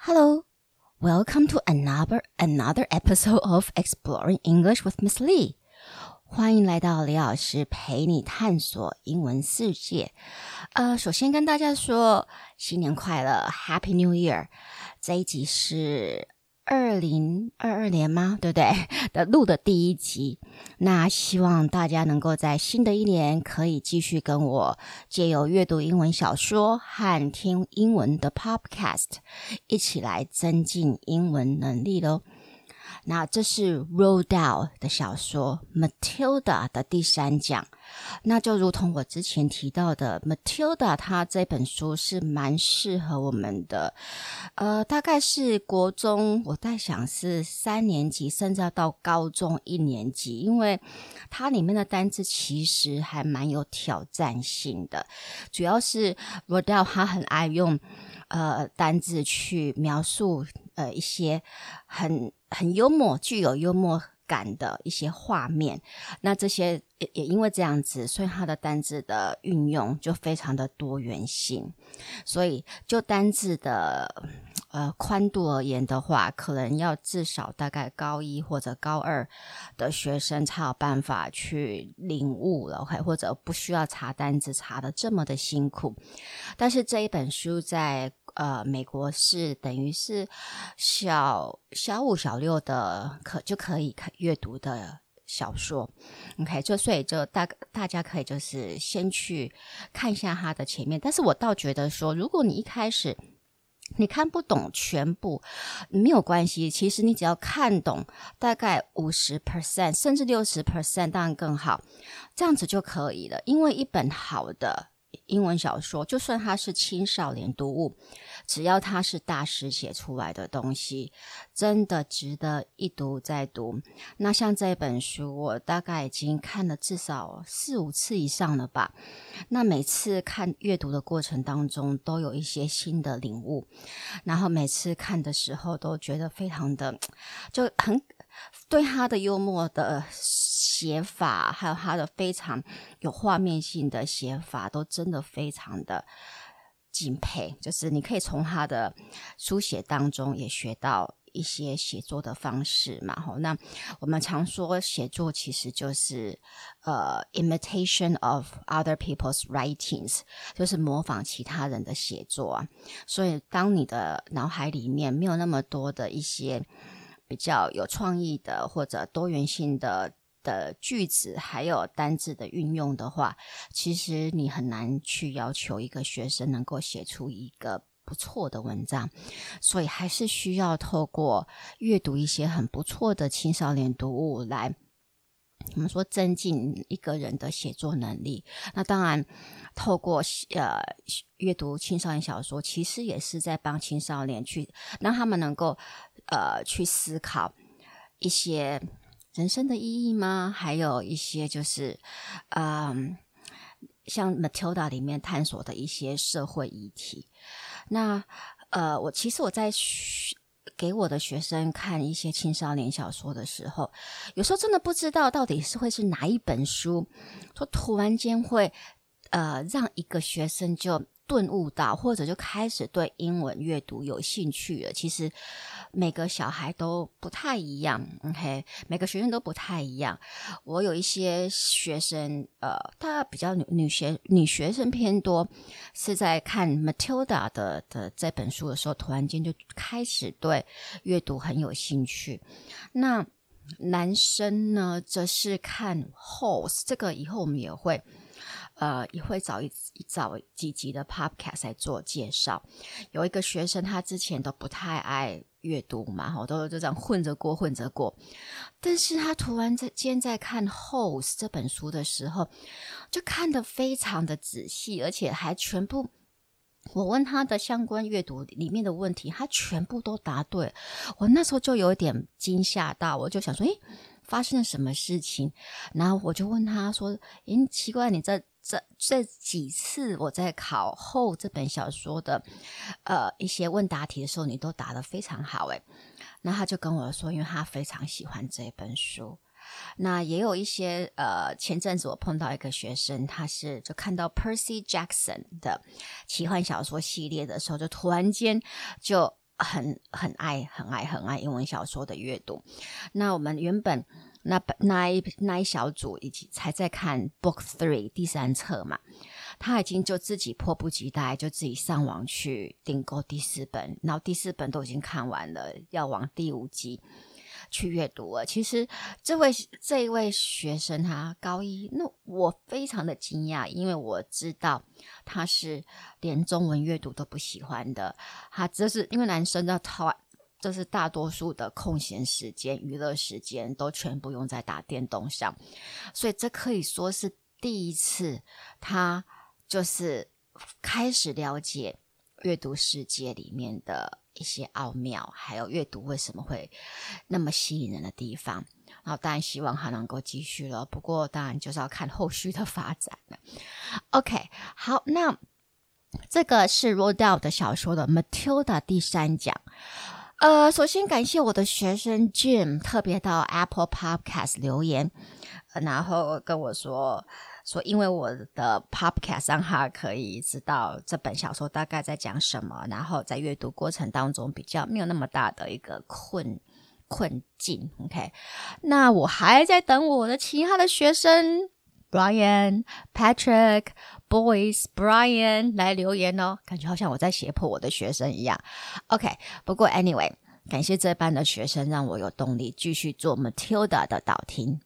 Hello, welcome to another another episode of Exploring English with Miss Lee. 欢迎来到李老师陪你探索英文世界。呃，首先跟大家说新年快乐，Happy New Year！这一集是。 二零二二年吗？对不对？的录的第一集，那希望大家能够在新的一年可以继续跟我借由阅读英文小说和听英文的 Podcast，一起来增进英文能力喽。那这是 Roald Dahl 的小说《Matilda》的第三讲。那就如同我之前提到的，《Matilda》它这本书是蛮适合我们的，呃，大概是国中，我在想是三年级，甚至要到高中一年级，因为它里面的单字其实还蛮有挑战性的，主要是 r o d a l 他很爱用呃单字去描述呃一些很。很幽默，具有幽默感的一些画面。那这些也也因为这样子，所以它的单字的运用就非常的多元性。所以就单字的呃宽度而言的话，可能要至少大概高一或者高二的学生才有办法去领悟了，OK，或者不需要查单字查的这么的辛苦。但是这一本书在。呃，美国是等于是小小五、小六的可就可以看阅读的小说，OK，就所以就大大家可以就是先去看一下它的前面。但是我倒觉得说，如果你一开始你看不懂全部，没有关系，其实你只要看懂大概五十 percent 甚至六十 percent，当然更好，这样子就可以了。因为一本好的。英文小说，就算它是青少年读物，只要它是大师写出来的东西，真的值得一读再读。那像这本书，我大概已经看了至少四五次以上了吧。那每次看阅读的过程当中，都有一些新的领悟，然后每次看的时候都觉得非常的就很。对他的幽默的写法，还有他的非常有画面性的写法，都真的非常的敬佩。就是你可以从他的书写当中也学到一些写作的方式嘛。吼，那我们常说写作其实就是呃，imitation of other people's writings，就是模仿其他人的写作啊。所以，当你的脑海里面没有那么多的一些。比较有创意的或者多元性的的句子，还有单字的运用的话，其实你很难去要求一个学生能够写出一个不错的文章，所以还是需要透过阅读一些很不错的青少年读物来，我们说增进一个人的写作能力。那当然，透过呃阅读青少年小说，其实也是在帮青少年去让他们能够。呃，去思考一些人生的意义吗？还有一些就是，嗯，像《Matilda》里面探索的一些社会议题。那呃，我其实我在学给我的学生看一些青少年小说的时候，有时候真的不知道到底是会是哪一本书，说突然间会呃让一个学生就。顿悟到，或者就开始对英文阅读有兴趣了。其实每个小孩都不太一样，OK？每个学生都不太一样。我有一些学生，呃，他比较女女学女学生偏多，是在看 Matilda 的的这本书的时候，突然间就开始对阅读很有兴趣。那男生呢，则是看 Holes，这个以后我们也会。呃，也会找一找几集的 podcast 来做介绍。有一个学生，他之前都不太爱阅读嘛，哈，都就这样混着过，混着过。但是他突然在间在看《House》这本书的时候，就看得非常的仔细，而且还全部我问他的相关阅读里面的问题，他全部都答对。我那时候就有点惊吓到，我就想说，诶，发生了什么事情？然后我就问他说，诶，奇怪，你这。这这几次我在考后这本小说的呃一些问答题的时候，你都答得非常好诶。那他就跟我说，因为他非常喜欢这本书。那也有一些呃，前阵子我碰到一个学生，他是就看到 Percy Jackson 的奇幻小说系列的时候，就突然间就很很爱很爱很爱英文小说的阅读。那我们原本那那一那一小组一起才在看 Book Three 第三册嘛，他已经就自己迫不及待就自己上网去订购第四本，然后第四本都已经看完了，要往第五集。去阅读了。其实这位这一位学生他高一，那我非常的惊讶，因为我知道他是连中文阅读都不喜欢的。他这是因为男生的他，这是大多数的空闲时间、娱乐时间都全部用在打电动上，所以这可以说是第一次他就是开始了解阅读世界里面的。一些奥妙，还有阅读为什么会那么吸引人的地方，然后当然希望他能够继续了。不过当然就是要看后续的发展了。OK，好，那这个是 Roald Dahl 的小说的《Matilda》第三讲。呃，首先感谢我的学生 Jim 特别到 Apple Podcast 留言，然后跟我说。说，因为我的 podcast 让他可以知道这本小说大概在讲什么，然后在阅读过程当中比较没有那么大的一个困困境。OK，那我还在等我的其他的学生 Brian、Patrick、Boys、Brian 来留言哦，感觉好像我在胁迫我的学生一样。OK，不过 Anyway，感谢这班的学生让我有动力继续做 Matilda 的导听。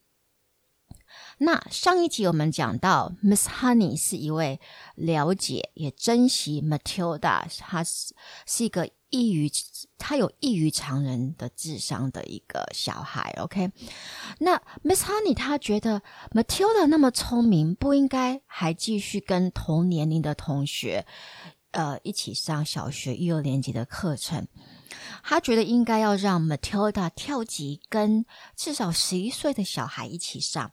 那上一集我们讲到，Miss Honey 是一位了解也珍惜 Matilda，她是是一个异于他有异于常人的智商的一个小孩。OK，那 Miss Honey 她觉得 Matilda 那么聪明，不应该还继续跟同年龄的同学呃一起上小学一二年级的课程。他觉得应该要让 Matilda 跳级，跟至少十一岁的小孩一起上。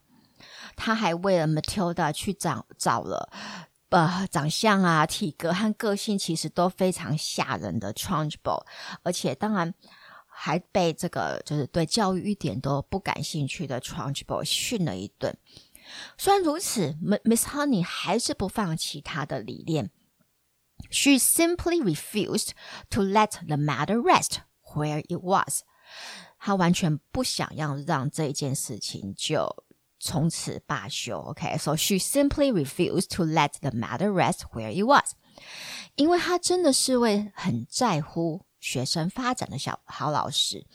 他还为了 Matilda 去找找了，呃，长相啊、体格和个性其实都非常吓人的 Trunchbull，而且当然还被这个就是对教育一点都不感兴趣的 Trunchbull 训了一顿。虽然如此，Miss Honey 还是不放弃她的理念。She simply refused to let the matter rest where it was。她完全不想要让这件事情就。从此罢休，OK，so she simply refused to let the matter rest where it was，因为她真的是位很在乎学生发展的小好老师，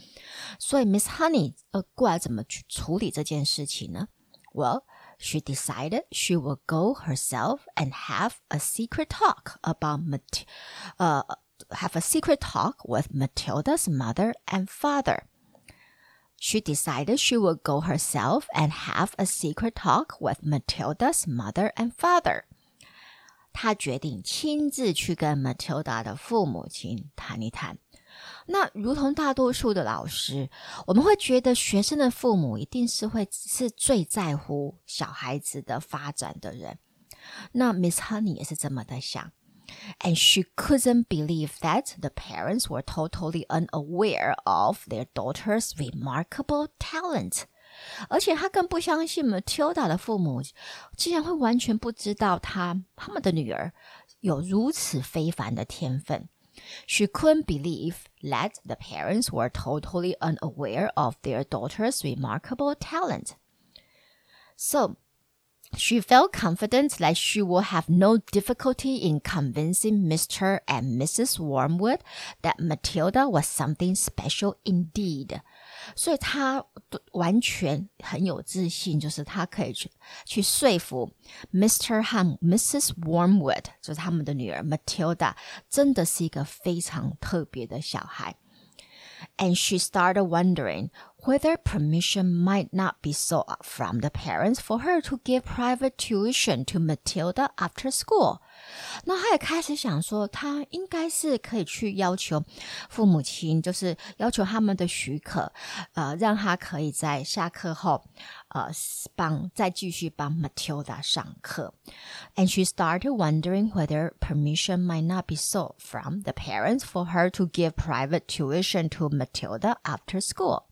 所以 Miss Honey 呃过来怎么去处理这件事情呢？Well, she decided she would go herself and have a secret talk about Mat 呃 have a secret talk with Matilda's mother and father。 She decided she would go herself and have a secret talk with Matilda's mother and father. 她决定亲自去跟 Matilda 的父母亲谈一谈。那如同大多数的老师，我们会觉得学生的父母一定是会是最在乎小孩子的发展的人。那 Miss Honey 也是这么的想。And she couldn't believe that the parents were totally unaware of their daughter's remarkable talent. 而且她更不相信 Matilda 的父母竟然会完全不知道她他们的女儿有如此非凡的天分。She couldn't believe that the parents were totally unaware of their daughter's remarkable talent. So She felt confident that she would have no difficulty in convincing Mr. and Mrs. Wormwood that Matilda was something special indeed. 所以她完全很有自信，就是她可以去去说服 Mr. 和 Mrs. Wormwood，就是他们的女儿 Matilda，真的是一个非常特别的小孩。And she started wondering whether permission might not be sought from the parents for her to give private tuition to Matilda after school. 那她也开始想说，她应该是可以去要求父母亲，就是要求他们的许可，呃，让她可以在下课后，呃，帮再继续帮 Matilda 上课。And she started wondering whether permission might not be sought from the parents for her to give private tuition to Matilda after school.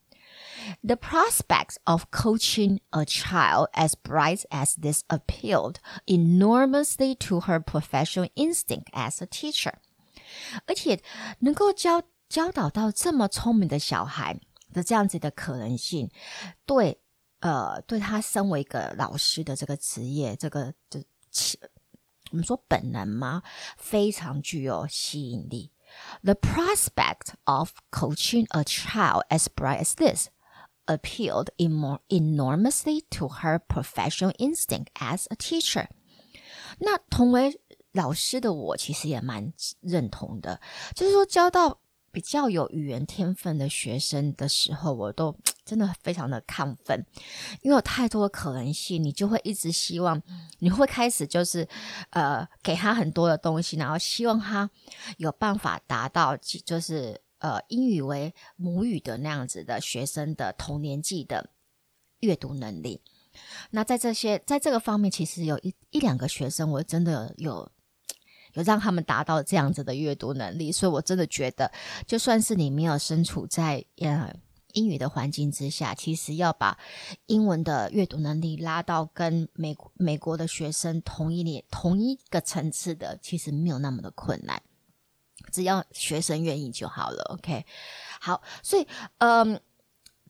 The prospects of coaching a child as bright as this appealed enormously to her professional instinct as a teacher. 而且能够教 教导到这么聪明的小孩的这样子的可能性，对，呃，对他身为一个老师的这个职业，这个就我们说本能吗？非常具有吸引力。The prospect of coaching a child as bright as this appealed enormously to her professional instinct as a teacher。那同为老师的我，其实也蛮认同的，就是说教到。比较有语言天分的学生的时候，我都真的非常的亢奋，因为有太多的可能性，你就会一直希望，你会开始就是呃给他很多的东西，然后希望他有办法达到就是呃英语为母语的那样子的学生的同年纪的阅读能力。那在这些在这个方面，其实有一一两个学生，我真的有。有让他们达到这样子的阅读能力，所以我真的觉得，就算是你没有身处在呃英语的环境之下，其实要把英文的阅读能力拉到跟美美国的学生同一年同一个层次的，其实没有那么的困难，只要学生愿意就好了。OK，好，所以嗯，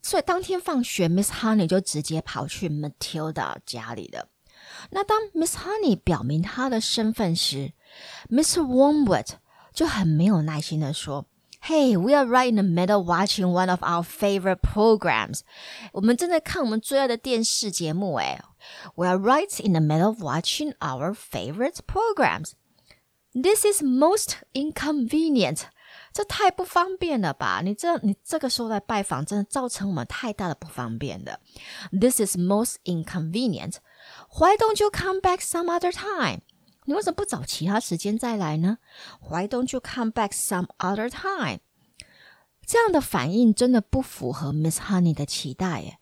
所以当天放学，Miss Honey 就直接跑去 Matilda 家里了。那当 Miss Honey 表明她的身份时，Mr. Wormwood 就很没有耐心的说：“Hey, we are right in the middle watching one of our favorite programs。我们正在看我们最爱的电视节目。诶，We are right in the middle watching our favorite programs. This is most inconvenient。这太不方便了吧？你这你这个时候来拜访，真的造成我们太大的不方便了。This is most inconvenient. Why don't you come back some other time？” 你为什么不找其他时间再来呢？Why don't you come back some other time？这样的反应真的不符合 Miss Honey 的期待耶。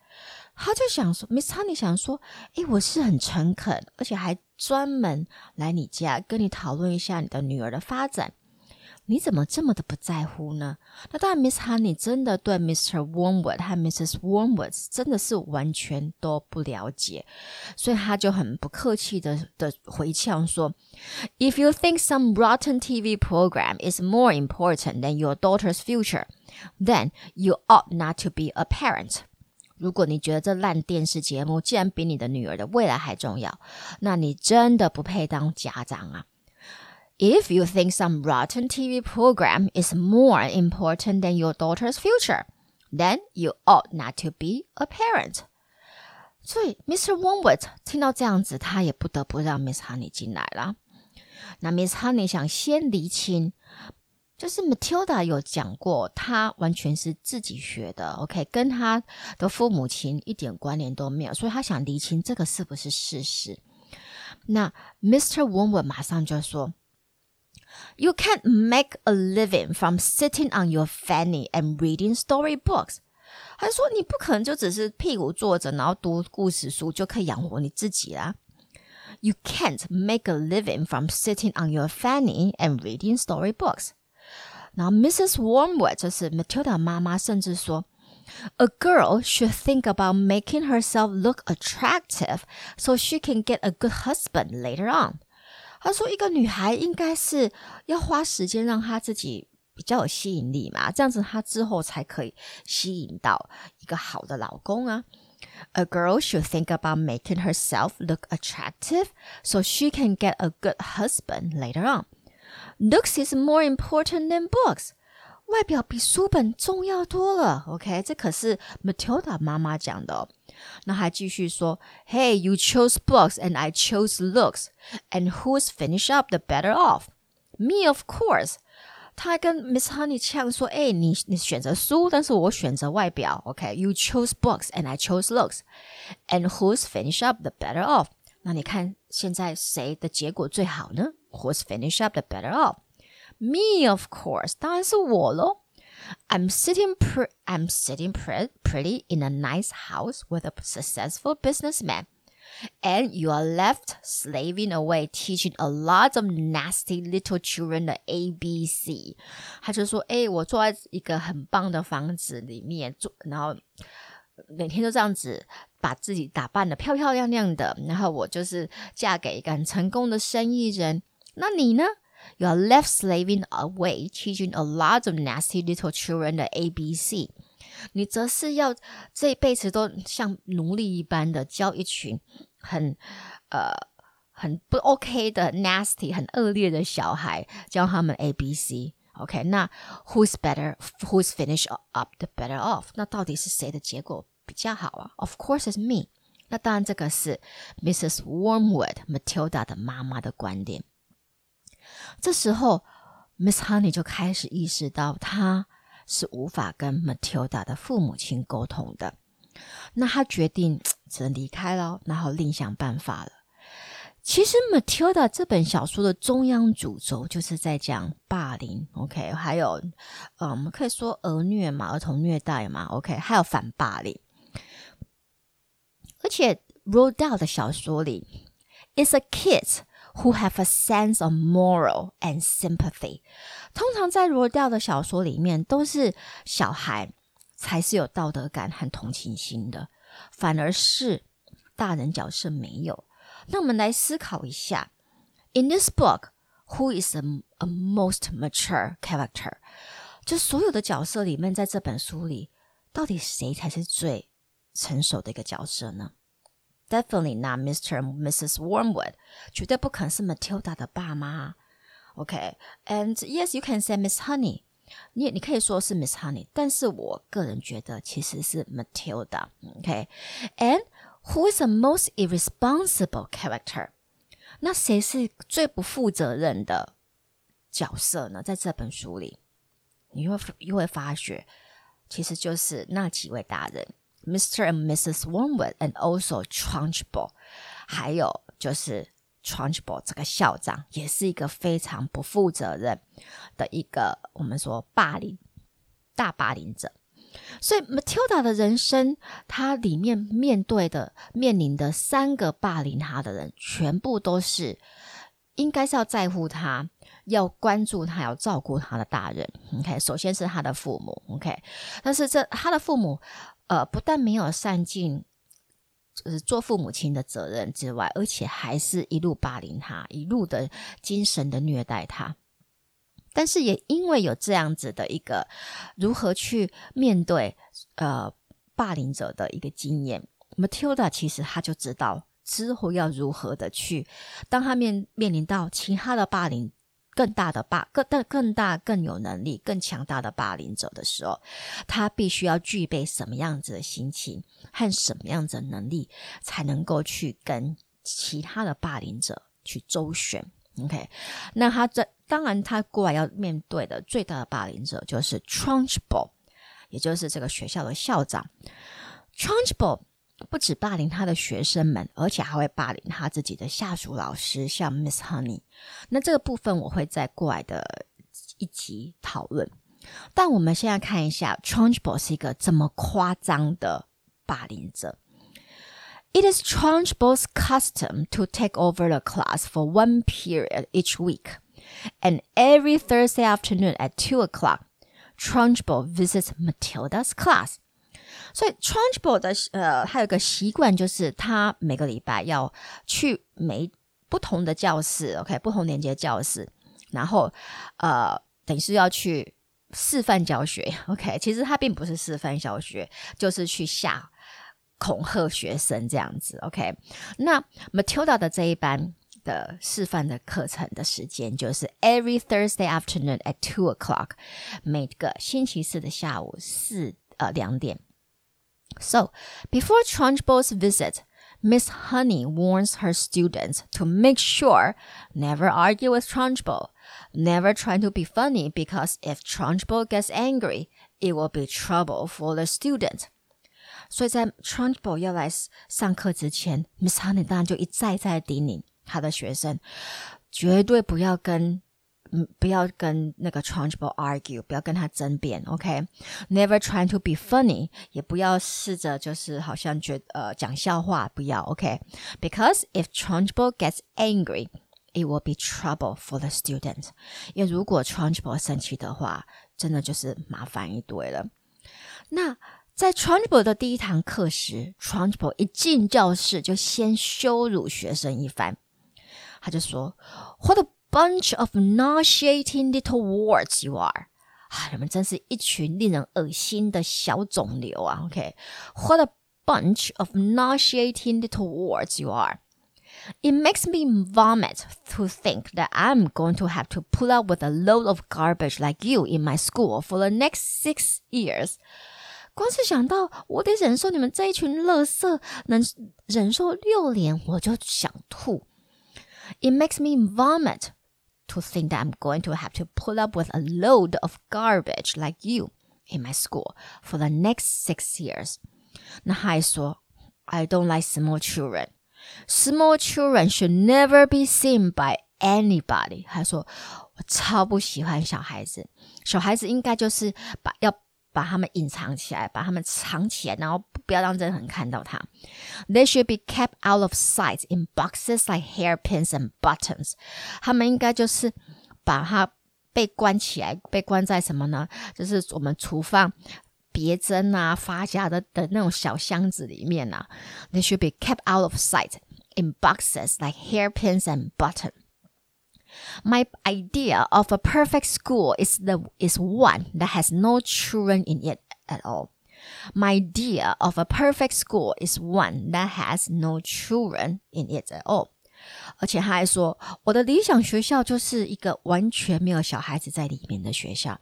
他就想说，Miss Honey 想说，诶，我是很诚恳，而且还专门来你家跟你讨论一下你的女儿的发展。你怎么这么的不在乎呢？那当然，Miss Honey 真的对 Mr. Wormwood 和 Mrs. Wormwood 真的是完全都不了解，所以他就很不客气的的回呛说：“If you think some rotten TV program is more important than your daughter's future, then you ought not to be a parent。如果你觉得这烂电视节目竟然比你的女儿的未来还重要，那你真的不配当家长啊！” If you think some rotten TV program is more important than your daughter's future, then you ought not to be a parent. 所以，Mr. Wonwood 听到这样子，他也不得不让 Miss Honey 进来了。那 Miss Honey 想先厘清，就是 Matilda 有讲过，她完全是自己学的，OK，跟她的父母亲一点关联都没有，所以她想厘清这个是不是事实。那 Mr. Woman 马上就说。You can't make a living from sitting on your fanny and reading storybooks。他说你不可能就只是屁股坐着，然后读故事书就可以养活你自己啦。You can't make a living from sitting on your fanny and reading storybooks。然后 Mrs. Wormwood 就是 Matilda 妈妈，甚至说，A girl should think about making herself look attractive so she can get a good husband later on。他说：“一个女孩应该是要花时间让她自己比较有吸引力嘛，这样子她之后才可以吸引到一个好的老公啊。A girl should think about making herself look attractive so she can get a good husband later on. Looks is more important than books.” 外表比书本重要多了，OK？这可是 Matilda 妈妈讲的哦。那还继续说，Hey, you chose books and I chose looks, and who's finish up the better off? Me, of course. 他还跟 Miss Honey 呛说，哎，你你选择书，但是我选择外表，OK？You chose books and I chose looks, and who's finish up the better off? 那你看现在谁的结果最好呢 ？Who's finish up the better off? Me, of course，当然是我喽。I'm sitting pre I'm sitting pre pretty in a nice house with a successful businessman, and you are left slaving away teaching a lot of nasty little children the A B C。他就说：“哎，我坐在一个很棒的房子里面，做，然后每天都这样子把自己打扮得漂漂亮亮的，然后我就是嫁给一个很成功的生意人。 那你呢？” You are left slaving away, teaching a lot of nasty little children the ABC。你则是要这一辈子都像奴隶一般的教一群很呃很不 OK 的 nasty 很恶劣的小孩，教他们 ABC。OK，那 Who's better? Who's finished up the better off？那到底是谁的结果比较好啊？Of course it's me。那当然，这个是 Mrs. Wormwood Matilda 的妈妈的观点。 这时候，Miss Honey 就开始意识到，她是无法跟 Matilda 的父母亲沟通的。那她决定只能离开了，然后另想办法了。其实 Matilda 这本小说的中央主轴就是在讲霸凌，OK，还有，嗯，我们可以说儿虐嘛，儿童虐待嘛，OK，还有反霸凌。而且 Road Dahl 的小说里，It's a kid who have a sense of moral and sympathy。通常在 Roald Dahl 的小说里面，都是小孩才是有道德感和同情心的，反而是大人角色没有。那我们来思考一下，In this book, who is a, a most mature character？就所有的角色里面，在这本书里，到底谁才是最成熟的一个角色呢 ？Definitely not Mr. and Mrs. Wormwood，绝对不可能是 Matilda 的爸妈。OK，and、okay? yes, you can say Miss Honey，你你可以说是 Miss Honey，但是我个人觉得其实是 Matilda。OK，and、okay? Who is the most irresponsible character？那谁是最不负责任的角色呢？在这本书里，你会你会发觉，其实就是那几位大人 ，Mr. and Mrs. Wormwood，and also Trunchbull，还有就是 Trunchbull 这个校长，也是一个非常不负责任的一个我们说霸凌大霸凌者。所以，Matilda 的人生，她里面面对的、面临的三个霸凌她的人，全部都是应该是要在乎她、要关注她、要照顾她的大人。OK，首先是她的父母。OK，但是这她的父母，呃，不但没有善尽就是做父母亲的责任之外，而且还是一路霸凌他，一路的精神的虐待他。但是也因为有这样子的一个如何去面对呃霸凌者的一个经验，Matilda 其实他就知道之后要如何的去，当他面面临到其他的霸凌更大的霸更更更大更有能力更强大的霸凌者的时候，他必须要具备什么样子的心情和什么样子的能力，才能够去跟其他的霸凌者去周旋。OK，那他这当然他过来要面对的最大的霸凌者就是 Trunchbull，也就是这个学校的校长。Trunchbull 不止霸凌他的学生们，而且还会霸凌他自己的下属老师，像 Miss Honey。那这个部分我会在过来的一集讨论。但我们现在看一下 Trunchbull 是一个这么夸张的霸凌者。It is Trunchbull's custom to take over the class for one period each week, and every Thursday afternoon at two o'clock, Trunchbull visits Matilda's class. 所以 Trunchbull 的呃，还有个习惯，就是他每个礼拜要去每不同的教室，OK，不同年级的教室，然后呃，等于是要去示范教学，OK，其实他并不是示范教学，就是去吓。恐吓学生这样子，OK？那 Matilda 的这一班的示范的课程的时间就是 every Thursday afternoon at two o'clock，每个星期四的下午四呃两点。So before Trunchbull's visit, Miss Honey warns her students to make sure never argue with Trunchbull, never try to be funny because if Trunchbull gets angry, it will be trouble for the student. 所以在 Trunchbull 要来上课之前，Miss Honey 当然就一再再叮咛他的学生，绝对不要跟 嗯不要跟那个 Trunchbull argue，不要跟他争辩，OK？Never、trying to be funny，也不要试着就是好像觉得呃讲笑话，不要，OK？Because、if Trunchbull gets angry，it will be trouble for the student，。因为如果 Trunchbull 生气的话，真的就是麻烦一堆了。那在 Trunchbull 的第一堂课时，Trunchbull 一进教室就先羞辱学生一番。他就说：“What bunch of nauseating little warts you are！啊，你们真是一群令人恶心的小肿瘤啊！OK，What a bunch of nauseating little warts you are！It makes me vomit to think that I'm going to have to put up with a load of garbage like you in my school for the next six years. 光是想到我得忍受你们这一群垃圾，能忍受六年，我就想吐。It makes me vomit to think that I'm going to have to put up with a load of garbage like you in my school for the next six years. 那还说，I don't like small children. Small children should never be seen by anybody。他说：“我超不喜欢小孩子，小孩子应该就是把要 把它们隐藏起来，把它们藏起来，然后不要让任何人看到它。They should be kept out of sight in boxes like hairpins and buttons。他们应该就是把它被关起来，被关在什么呢？就是我们厨房。”别针啊、发夹的的那种小箱子里面啊，they should be kept out of sight in boxes like hairpins and buttons. My idea of a perfect school is the is one that has no children in it at all. My idea of a perfect school is one that has no children in it at all. 而且他还说，我的理想学校就是一个完全没有小孩子在里面的学校。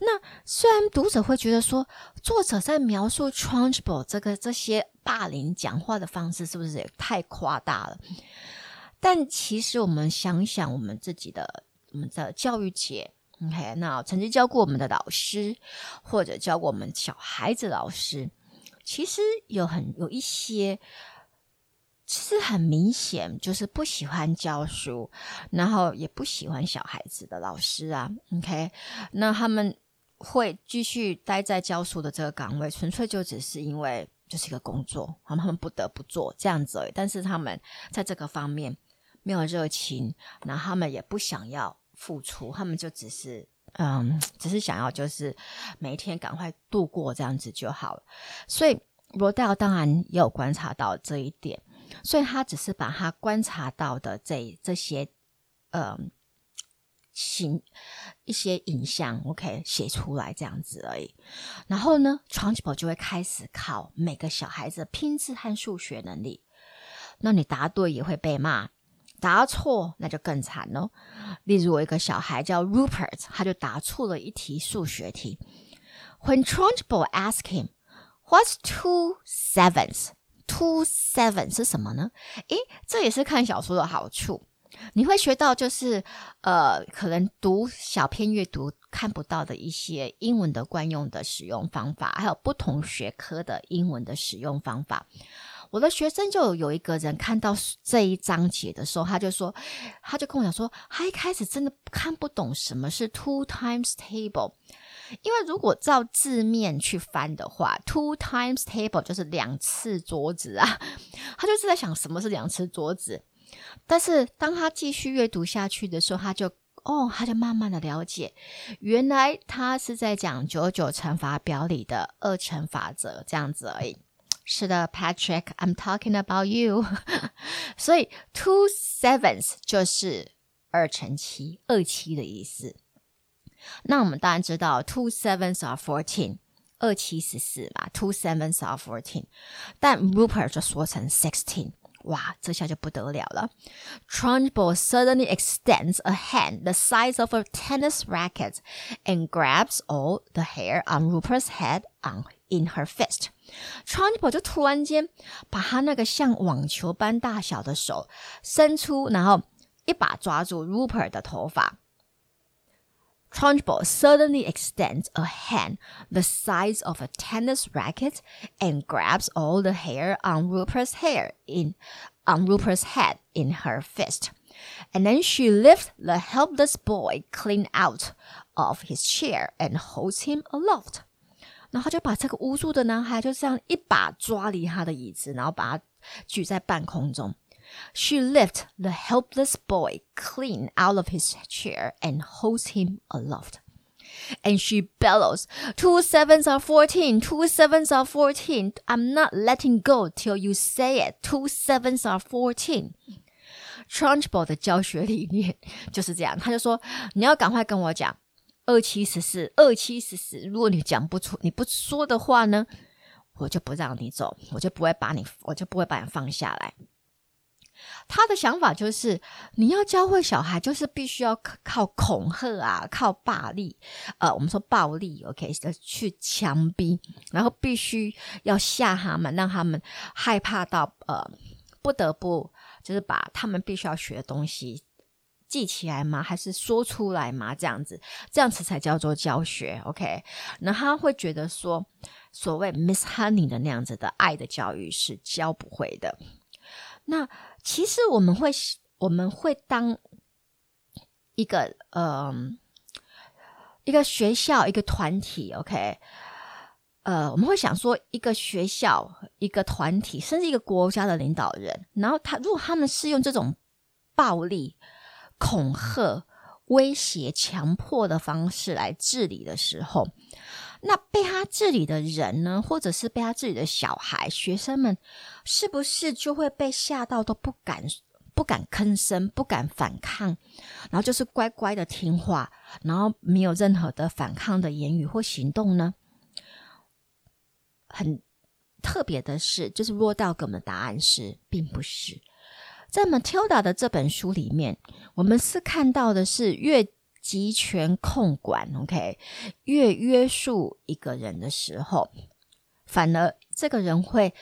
那虽然读者会觉得说，作者在描述 Trunchbull 这个这些霸凌讲话的方式是不是也太夸大了？ 但其实我们想想，我们自己的我们的教育界，OK，那曾经教过我们的老师，或者教过我们小孩子老师，其实有很有一些，其实很明显就是不喜欢教书，然后也不喜欢小孩子的老师啊，OK，那他们。会继续待在教书的这个岗位，纯粹就只是因为就是一个工作，他们不得不做这样子而已。但是他们在这个方面没有热情，然后他们也不想要付出，他们就只是嗯，只是想要就是每一天赶快度过这样子就好了。所以罗戴尔当然也有观察到这一点，所以他只是把他观察到的这这些嗯。形一些影像，OK，写出来这样子而已。然后呢，Trunchbull 就会开始考每个小孩子的拼字和数学能力。那你答对也会被骂，答错那就更惨喽。例如，我一个小孩叫 Rupert，他就答错了一题数学题。When Trunchbull asked him, "What's two sevens?" Two sevens 是什么呢？诶，这也是看小说的好处。你会学到，就是呃，可能读小篇阅读看不到的一些英文的惯用的使用方法，还有不同学科的英文的使用方法。我的学生就有一个人看到这一章节的时候，他就说，他就跟我讲说，他一开始真的看不懂什么是 two times table，因为如果照字面去翻的话，two times table 就是两次桌子啊，他就是在想什么是两次桌子。但是当他继续阅读下去的时候，他就哦，他就慢慢的了解，原来他是在讲九九乘法表里的二乘法则这样子而已。是的，Patrick，I'm talking about you。所以 two sevens 就是二乘七，二七的意思。那我们当然知道 two sevens are fourteen，二七十四嘛，two sevens are fourteen。但 Rupert 就说成 sixteen。 哇，这下就不得了了！Trunchbull suddenly extends a hand the size of a tennis racket and grabs all the hair on Rupert's head on in her fist. Trunchbull 就突然间把他那个像网球般大小的手伸出，然后一把抓住 Rupert 的头发。 Trunchbull suddenly extends a hand the size of a tennis racket and grabs all the hair on Rupert's hair in on Rupert's head in her fist. And then she lifts the helpless boy clean out of his chair and holds him aloft. 然后就把这个无助的男孩就这样一把抓离他的椅子，然后把他举在半空中。 She lifts the helpless boy clean out of his chair and holds him aloft. And she bellows, Two sevens are fourteen, two sevens are fourteen. I'm not letting go till you say it. Two sevens are fourteen. Trunchbull 的教学理念就是这样，他就说你要赶快跟我讲二七十四，二七十四。如果你讲不出，你不说的话呢，我就不让你走，我就不会把你，我就不会把你放下来。 他的想法就是，你要教会小孩，就是必须要靠恐吓啊，靠暴力，呃，我们说暴力，OK，去强逼，然后必须要吓他们，让他们害怕到呃，不得不就是把他们必须要学的东西记起来吗？还是说出来吗？这样子，这样子才叫做教学，OK？那他会觉得说，所谓 Miss Honey 的那样子的爱的教育是教不会的。那其实我们会，我们会当一个呃一个学校一个团体，OK，呃，我们会想说一个学校一个团体，甚至一个国家的领导人，然后他如果他们是用这种暴力、恐吓、威胁、强迫的方式来治理的时候。那被他治理的人呢，或者是被他治理的小孩、学生们，是不是就会被吓到都不敢、不敢吭声、不敢反抗，然后就是乖乖的听话，然后没有任何的反抗的言语或行动呢？很特别的是，就是沃道给我们的答案是，并不是。在 Matilda 的这本书里面，我们是看到的是越。集权控管，OK，越约束一个人的时候，反而这个人会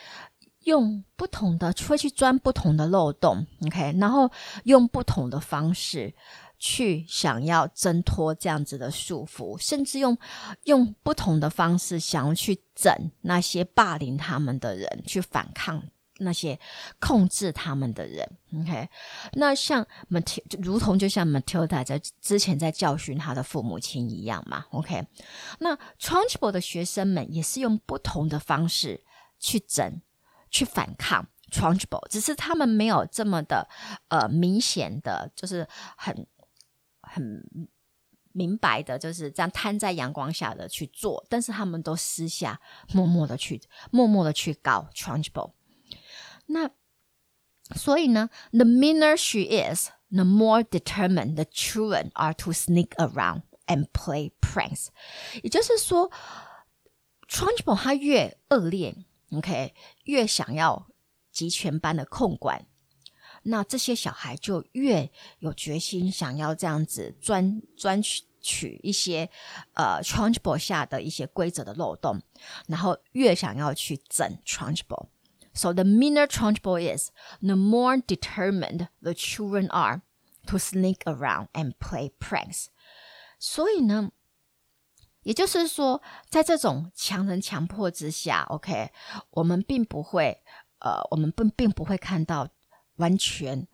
用不同的，会去钻不同的漏洞，OK，然后用不同的方式去想要挣脱这样子的束缚，甚至用用不同的方式想要去整那些霸凌他们的人，去反抗。那些控制他们的人，OK，那像 Matilda，如同就像 Matilda 在之前在教训他的父母亲一样嘛，OK，那 Trunchbull 的学生们也是用不同的方式去整、去反抗 Trunchbull，只是他们没有这么的呃明显的，就是很很明白的，就是这样摊在阳光下的去做，但是他们都私下默默的去默默的去搞 Trunchbull。那所以呢，the meaner she is, the more determined the children are to sneak around and play pranks。也就是说，Trunchbull 他越恶劣，OK，越想要集权般的控管，那这些小孩就越有决心想要这样子钻钻取取一些呃 Trunchbull 下的一些规则的漏洞，然后越想要去整 Trunchbull。So the meaner Trunchbull is, the more determined the children are to sneak around and play pranks. 所以呢，也就是说，在这种强人强迫之下，OK，我们并不会，呃，我们并并不会看到完全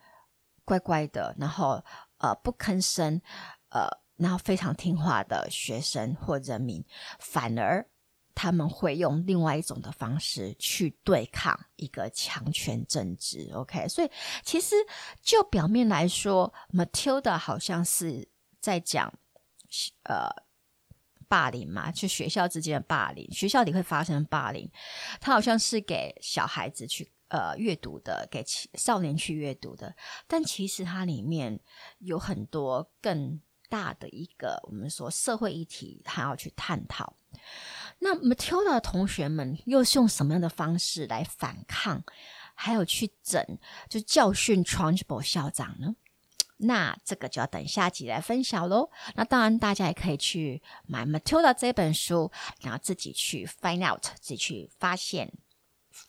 乖乖的，然后呃不吭声，呃，然后非常听话的学生或人民，反而。 他们会用另外一种的方式去对抗一个强权政治，OK？所以其实就表面来说，Matilda 好像是在讲呃霸凌嘛，就学校之间的霸凌，学校里会发生霸凌，他好像是给小孩子去呃阅读的，给少年去阅读的，但其实它里面有很多更大的一个我们说社会议题，还要去探讨。那 Matilda 的同学们又是用什么样的方式来反抗，还有去整，就教训 Trunchbull 校长呢？那这个就要等下集来分享喽。那当然，大家也可以去买 Matilda 这本书，然后自己去 find out，自己去发现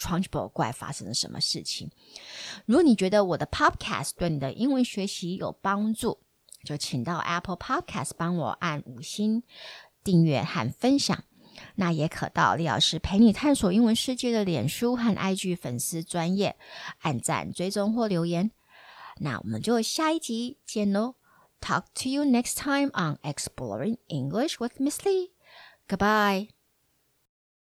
Trunchbull 怪发生了什么事情。如果你觉得我的 Podcast 对你的英文学习有帮助，就请到 Apple Podcast 帮我按五星订阅和分享。那也可到李老师陪你探索英文世界的脸书和 IG 粉丝专页按赞、追踪或留言。那我们就下一集见喽！Talk to you next time on Exploring English with Miss Lee. Goodbye.